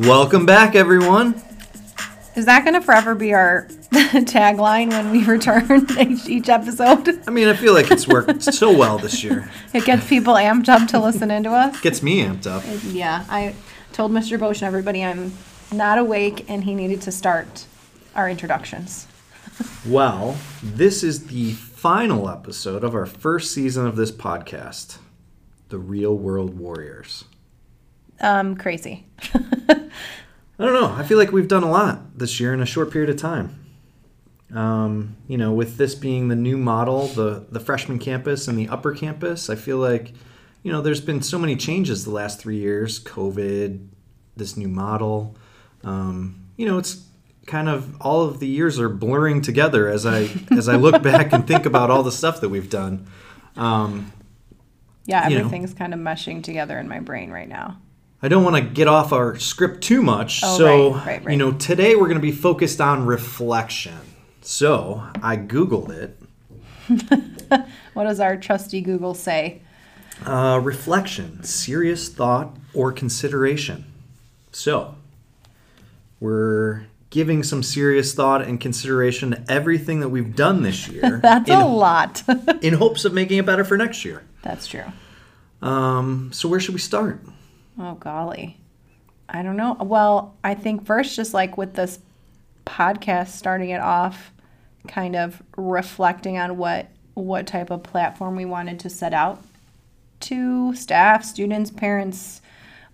Welcome back, everyone. Is that going to forever be our tagline when we return each, each episode? I mean, I feel like it's worked so well this year. It gets people amped up to listen into us. Gets me amped up. Yeah, I told Mr. Bosch and everybody I'm not awake and he needed to start our introductions. Well, this is the final episode of our first season of this podcast, The Real World Warriors. Um, crazy. I don't know. I feel like we've done a lot this year in a short period of time. Um, you know, with this being the new model, the the freshman campus and the upper campus, I feel like, you know, there's been so many changes the last three years. COVID, this new model. Um, you know, it's kind of all of the years are blurring together as I as I look back and think about all the stuff that we've done. Um, Yeah, You know. everything's kind of meshing together in my brain right now. I don't want to get off our script too much. Oh, so, right, right, right. you know, today we're going to be focused on reflection. So, I Googled it. What does our trusty Google say? Uh, reflection, serious thought or consideration. So, we're giving some serious thought and consideration to everything that we've done this year That's in, a lot. in hopes of making it better for next year. That's true. Um, so, where should we start? Oh golly. I don't know. Well, I think first just like with this podcast starting it off kind of reflecting on what what type of platform we wanted to set out to staff, students, parents,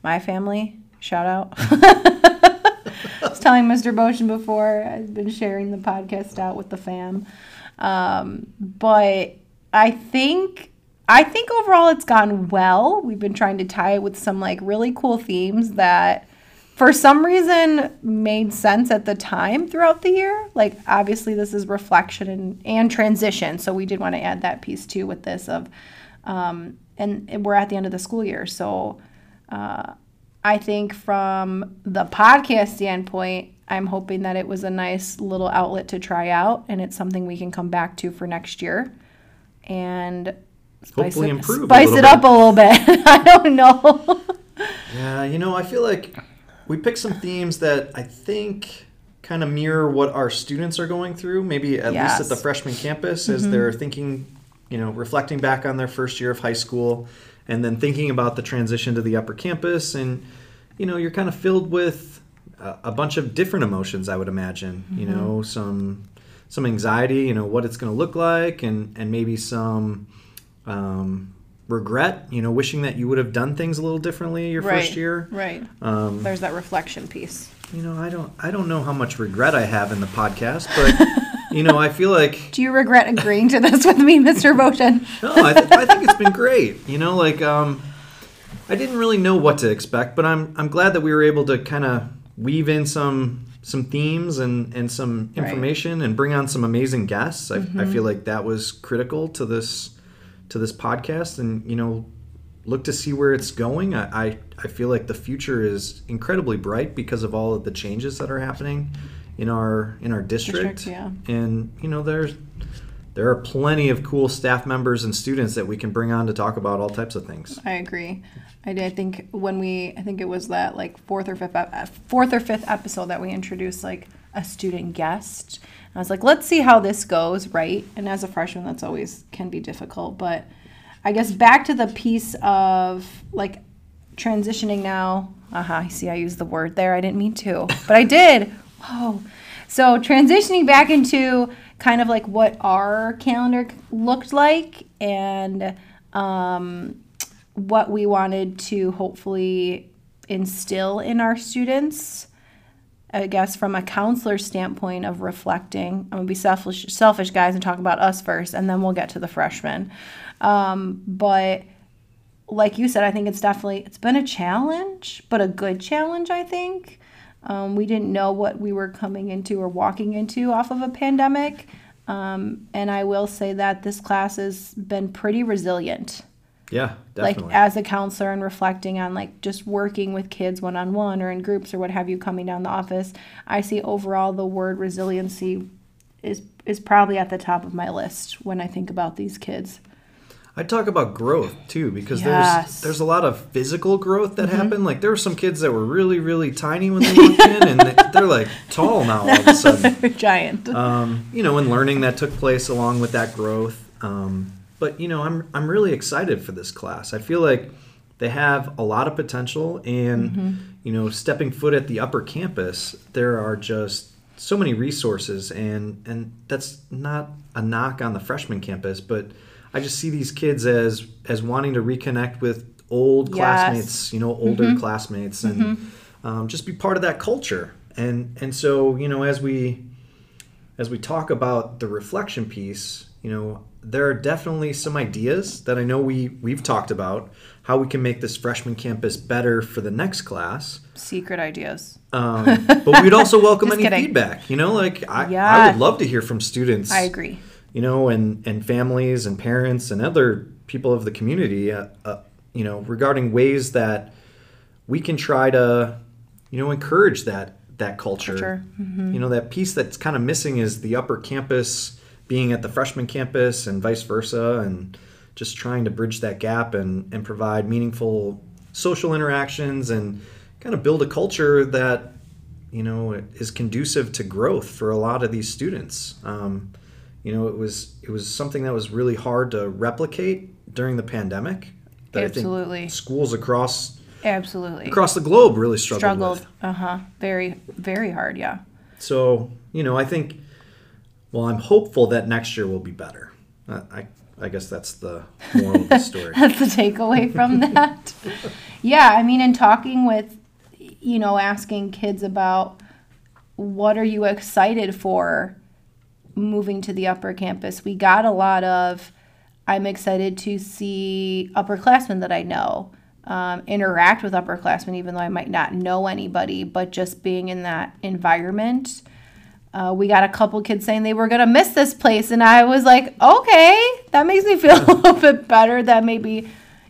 my family. Shout out. I was telling Mr. Bocian before I've been sharing the podcast out with the fam. Um, but I think I think overall it's gone well. We've been trying to tie it with some like really cool themes that for some reason made sense at the time throughout the year. Like obviously this is reflection and, and transition. So we did want to add that piece too with this of um, and, we're at the end of the school year. So uh, I think from the podcast standpoint, I'm hoping that it was a nice little outlet to try out and it's something we can come back to for next year. And spice Hopefully it, improve spice it bit. up a little bit. I don't know. Yeah, you know, I feel like we picked some themes that I think kind of mirror what our students are going through, maybe at least Yes. Mm-hmm. at the freshman campus as they're thinking, you know, reflecting back on their first year of high school and then thinking about the transition to the upper campus. And, you know, you're kind of filled with a, a bunch of different emotions, I would imagine, you Mm-hmm. know, some some anxiety, you know, what it's going to look like and, and maybe some um, regret, you know, wishing that you would have done things a little differently your right. first year. Right. Um, There's that reflection piece. you know, I don't, I don't know how much regret I have in the podcast, but you know, I feel like Do you regret agreeing to this with me, Mr. Bocian? no, I, th- I think it's been great. You know, like um, I didn't really know what to expect, but I'm, I'm glad that we were able to kind of weave in some, some themes and, and some Right. information and bring on some amazing guests. I, I feel like that was critical to this, to this podcast, and you know, look to see where it's going. I, I, I feel like the future is incredibly bright because of all of the changes that are happening in our in our district. District, yeah. And you know, there's there are plenty of cool staff members and students that we can bring on to talk about all types of things. I agree. I. I think when we, I think it was that like fourth or fifth, uh, fourth or fifth episode that we introduced like a student guest. I was like, let's see how this goes, right? And as a freshman, that's always can be difficult. But I guess back to the piece of like transitioning now. Uh-huh, I see I used the word there. I didn't mean to, but I did. Whoa. So transitioning back into kind of like what our calendar looked like and um, what we wanted to hopefully instill in our students. I guess from a counselor standpoint of reflecting, I'm gonna be selfish, selfish guys, and talk about us first, and then we'll get to the freshmen. Um, but like you said, I think it's definitely it's been a challenge, but a good challenge. I think um, we didn't know what we were coming into or walking into off of a pandemic, um, and I will say that this class has been pretty resilient. Yeah, definitely. like as a counselor and reflecting on like just working with kids one on one or in groups or what have you coming down the office i see overall the word resiliency is is probably at the top of my list when i think about these kids I talk about growth too because Yes. there's there's a lot of physical growth that happened. Like there were some kids that were really really tiny when they walked in, and they, they're like tall now all of a sudden. Giant. Um, you know, and learning that took place along with that growth. Um, but you know, I'm I'm really excited for this class. I feel like they have a lot of potential, and you know, stepping foot at the upper campus, there are just so many resources, and and that's not a knock on the freshman campus, but I just see these kids as as wanting to reconnect with old Yes. classmates, you know, older classmates, and um, just be part of that culture. And and so you know, as we as we talk about the reflection piece, you know, there are definitely some ideas that I know we we've talked about how we can make this freshman campus better for the next class. Secret ideas. Um, but we'd also welcome any kidding. feedback. You know, like I, I would love to hear from students. I agree. You know, and and families and parents and other people of the community. Uh, uh, you know, regarding ways that we can try to, you know, encourage that that culture. Culture. Mm-hmm. You know, that piece that's kind of missing is the upper campus being at the freshman campus and vice versa, and just trying to bridge that gap and and provide meaningful social interactions and kind of build a culture that you know is conducive to growth for a lot of these students. Um, you know, it was it was something that was really hard to replicate during the pandemic. That I Absolutely. think schools across Absolutely. across the globe really struggled, Struggled. Uh huh. Very, very hard. Yeah. So you know, I think. Well, I'm hopeful that next year will be better. I, I, I guess that's the moral of the story. That's the takeaway from that. yeah, I mean, in talking with, you know, asking kids about what are you excited for moving to the upper campus, we got a lot of, I'm excited to see upperclassmen that I know. Um, interact with upperclassmen, even though I might not know anybody, but just being in that environment. Uh, we got a couple kids saying they were gonna miss this place, and I was like, okay, that makes me feel a little bit better. That maybe,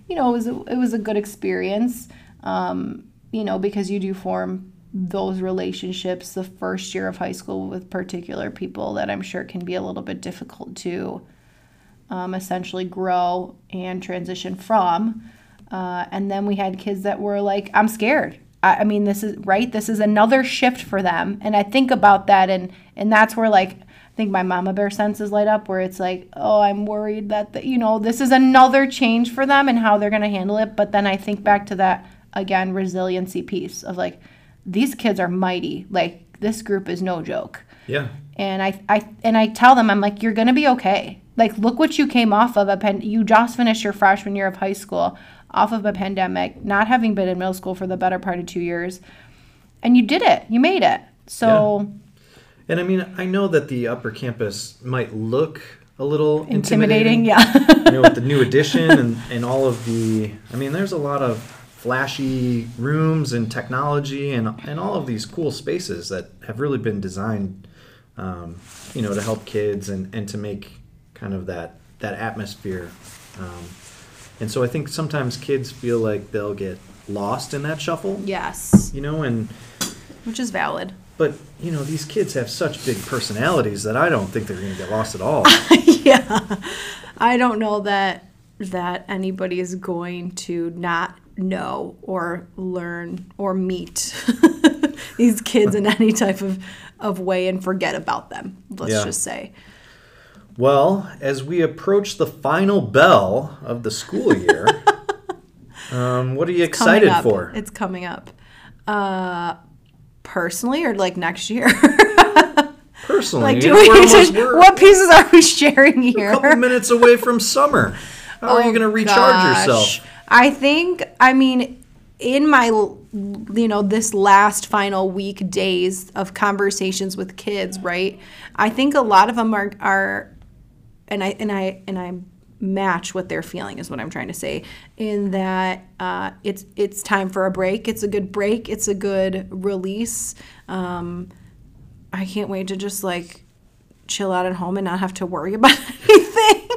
you know, it was a, it was a good experience. Um, you know, because you do form those relationships the first year of high school with particular people that I'm sure can be a little bit difficult to um, essentially grow and transition from. Uh, and then we had kids that were like, I'm scared. I, I mean, this is right. This is another shift for them. And I think about that. And, and that's where like, I think my mama bear senses light up where it's like, oh, I'm worried that, the, you know, this is another change for them and how they're going to handle it. But then I think back to that, again, resiliency piece of like, these kids are mighty. Like, this group is no joke Yeah. and I, I and I tell them I'm like you're gonna be okay. Like look what you came off of a pen. You just finished your freshman year of high school, off of a pandemic, not having been in middle school for the better part of two years, and you did it. You made it. So And I mean, I know that the upper campus might look a little intimidating, intimidating. yeah. you know, with the new addition and, and all of the, I mean, there's a lot of flashy rooms and technology and, and all of these cool spaces that have really been designed, um, you know, to help kids and, and to make kind of that, that atmosphere. Um, and so I think sometimes kids feel like they'll get lost in that shuffle, yes, you know, and, which is valid. but, you know, these kids have such big personalities that I don't think they're going to get lost at all. yeah, I don't know that that anybody is going to not know or learn or meet these kids in any type of, of way and forget about them. Let's Yeah. just say. Well, as we approach the final bell of the school year, um, what are you Coming excited for? It's coming up. Uh, personally, or like next year? Personally, like, do we? almost what pieces are we sharing here? a couple minutes away from summer. How are you Oh, going to recharge gosh. yourself? I think, I mean, in my, you know, this last final week days of conversations with kids, right? I think a lot of them are, are, and I, and I, and I match what they're feeling is what I'm trying to say in that uh, it's, it's time for a break. It's a good break. It's a good release. Um, I can't wait to just like chill out at home and not have to worry about anything.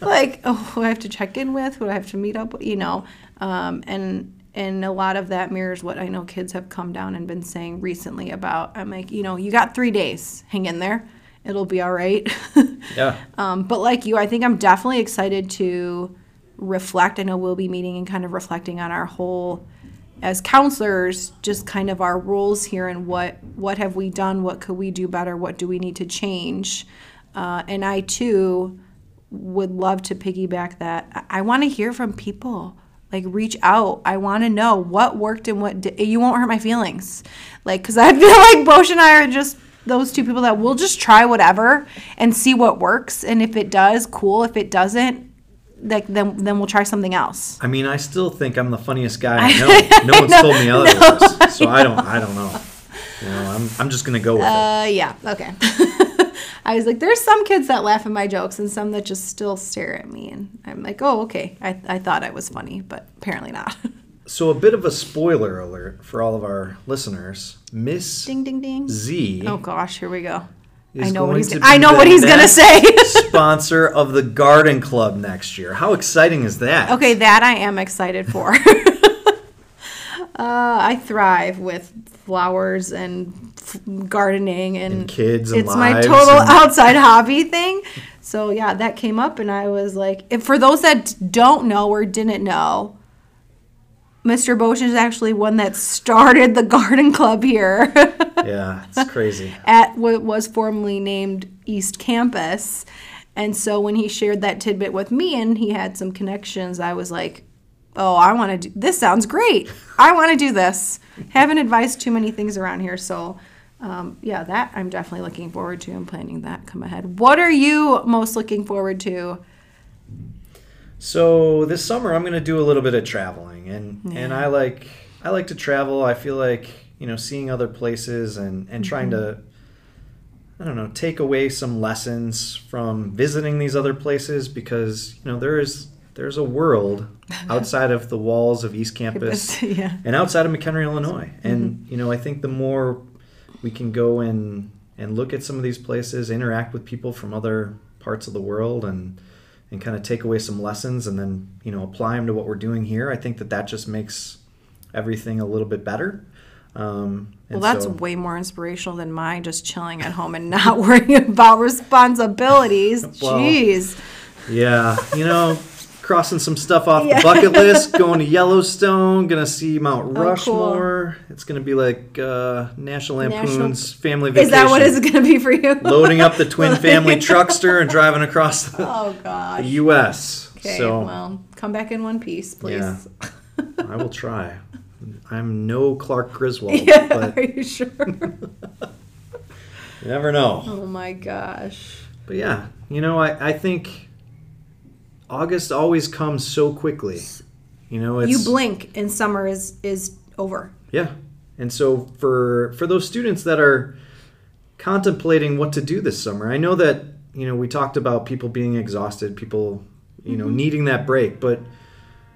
like, oh, I have to check in with, who I have to meet up with, you know. Um, and and a lot of that mirrors what I know kids have come down and been saying recently about. I'm like, you know, you got three days, hang in there, it'll be all right. Yeah. um, but like you, I think I'm definitely excited to reflect. I know we'll be meeting and kind of reflecting on our whole as counselors, just kind of our roles here and what what have we done, what could we do better, what do we need to change. Uh, and I too would love to piggyback that. I, I want to hear from people. Like reach out. I want to know what worked and what di- you won't hurt my feelings. Like cuz I feel like Bosch and I are just those two people that will just try whatever and see what works and if it does, cool. If it doesn't, like then then we'll try something else. I mean, I still think I'm the funniest guy I know. No one's told me otherwise, so I don't. I don't know. You know, I'm. I'm just gonna go with it. Uh yeah, okay. I was like, there's some kids that laugh at my jokes and some that just still stare at me. And I'm like, oh, okay. I, I thought I was funny, but apparently not. So a bit of a spoiler alert for all of our listeners. Miss ding, ding, ding. Z Oh, gosh, here we go. I know what he's gonna, I know what he's going to say. sponsor of the Garden Club next year. How exciting is that? okay, that I am excited for. Uh, I thrive with flowers and f- gardening and, And kids and it's my total and- outside hobby thing. So yeah, that came up and I was like, if for those that don't know or didn't know, Mr. Bosch is actually one that started the garden club here Yeah, it's crazy. at what was formerly named East Campus. And so when he shared that tidbit with me and he had some connections, I was like, oh, I want to do this. Sounds great. I want to do this. Haven't advised too many things around here. So, um, yeah, that I'm definitely looking forward to and planning that come ahead. What are you most looking forward to? So this summer I'm going to do a little bit of traveling and and I like I like to travel. I feel like, you know, seeing other places and and trying to I don't know, take away some lessons from visiting these other places because, you know, there is there's a world outside of the walls of East Campus yeah. and outside of McHenry, Illinois. And you know, I think the more we can go and and look at some of these places, interact with people from other parts of the world, and and kind of take away some lessons, and then you know apply them to what we're doing here. I think that that just makes everything a little bit better. Um, Well, that's so- way more inspirational than mine just chilling at home and not worrying about responsibilities. Well, Jeez. Yeah, you know, crossing some stuff off Yeah. the bucket list, going to Yellowstone, gonna see Mount Oh, cool. Rushmore. It's gonna be like uh, National National- Lampoon's Family Vacation. Is that what it's to be for you? Loading up the twin family truckster and driving across the, Oh, the. U.S. Okay, so well, come back in one piece, please. Yeah. I will try. I'm no Clark Griswold, Yeah, but are you sure? you never know. oh my gosh. But yeah, you know, I, I think August always comes so quickly. You know, it's You blink and summer is is over. Yeah. And so for for those students that are contemplating what to do this summer, I know that, you know, we talked about people being exhausted, people, you know, mm-hmm. needing that break, but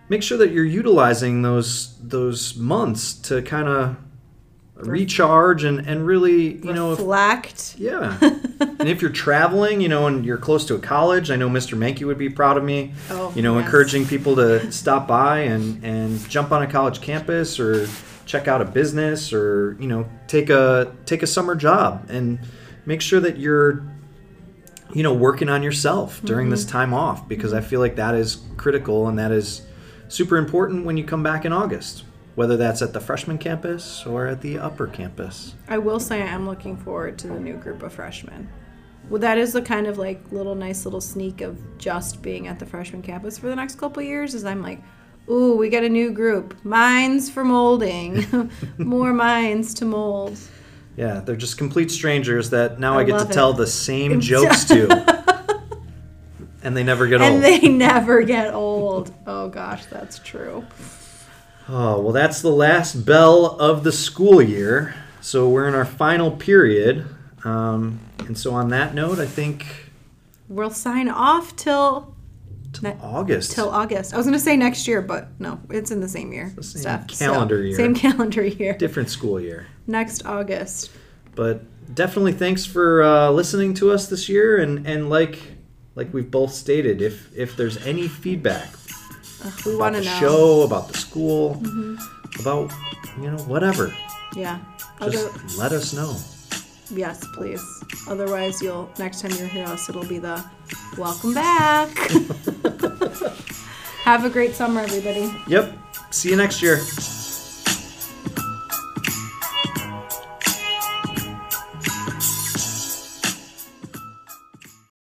make sure that you're utilizing those those months to kind of recharge and and really, you know, if, yeah. and if you're traveling, you know, and you're close to a college, I know Mr. Mankey would be proud of me. Oh, you know, yes. encouraging people to stop by and and jump on a college campus or check out a business or you know take a take a summer job and make sure that you're you know working on yourself during this mm-hmm. time off because I mm-hmm. feel like that is critical and that is super important when you come back in August whether that's at the freshman campus or at the upper campus. I will say I am looking forward to the new group of freshmen. Well, that is the kind of like little nice little sneak of just being at the freshman campus for the next couple years. Is I'm like, ooh, we got a new group, minds for molding, more minds to mold. Yeah, they're just complete strangers that now I, I get to it. tell the same jokes to. and they never get and old. And they never get old. Oh gosh, that's true. Oh, well, that's the last bell of the school year. So we're in our final period. Um, and so, on that note, I think We'll sign off till till Ne- August. till August. I was gonna say next year, but no, it's in the same year. the same Steph, so, calendar year. Same calendar year. Different school year. Next August. But definitely thanks for uh, listening to us this year. And, and like like we've both stated, if, if there's any feedback Ugh, we want the to know. Mm-hmm. show, about the school, about, you know, whatever, Yeah. just Other, let us know. yes, please. Otherwise, you'll next time you hear us, it'll be the welcome back. Have a great summer, everybody. Yep. See you next year.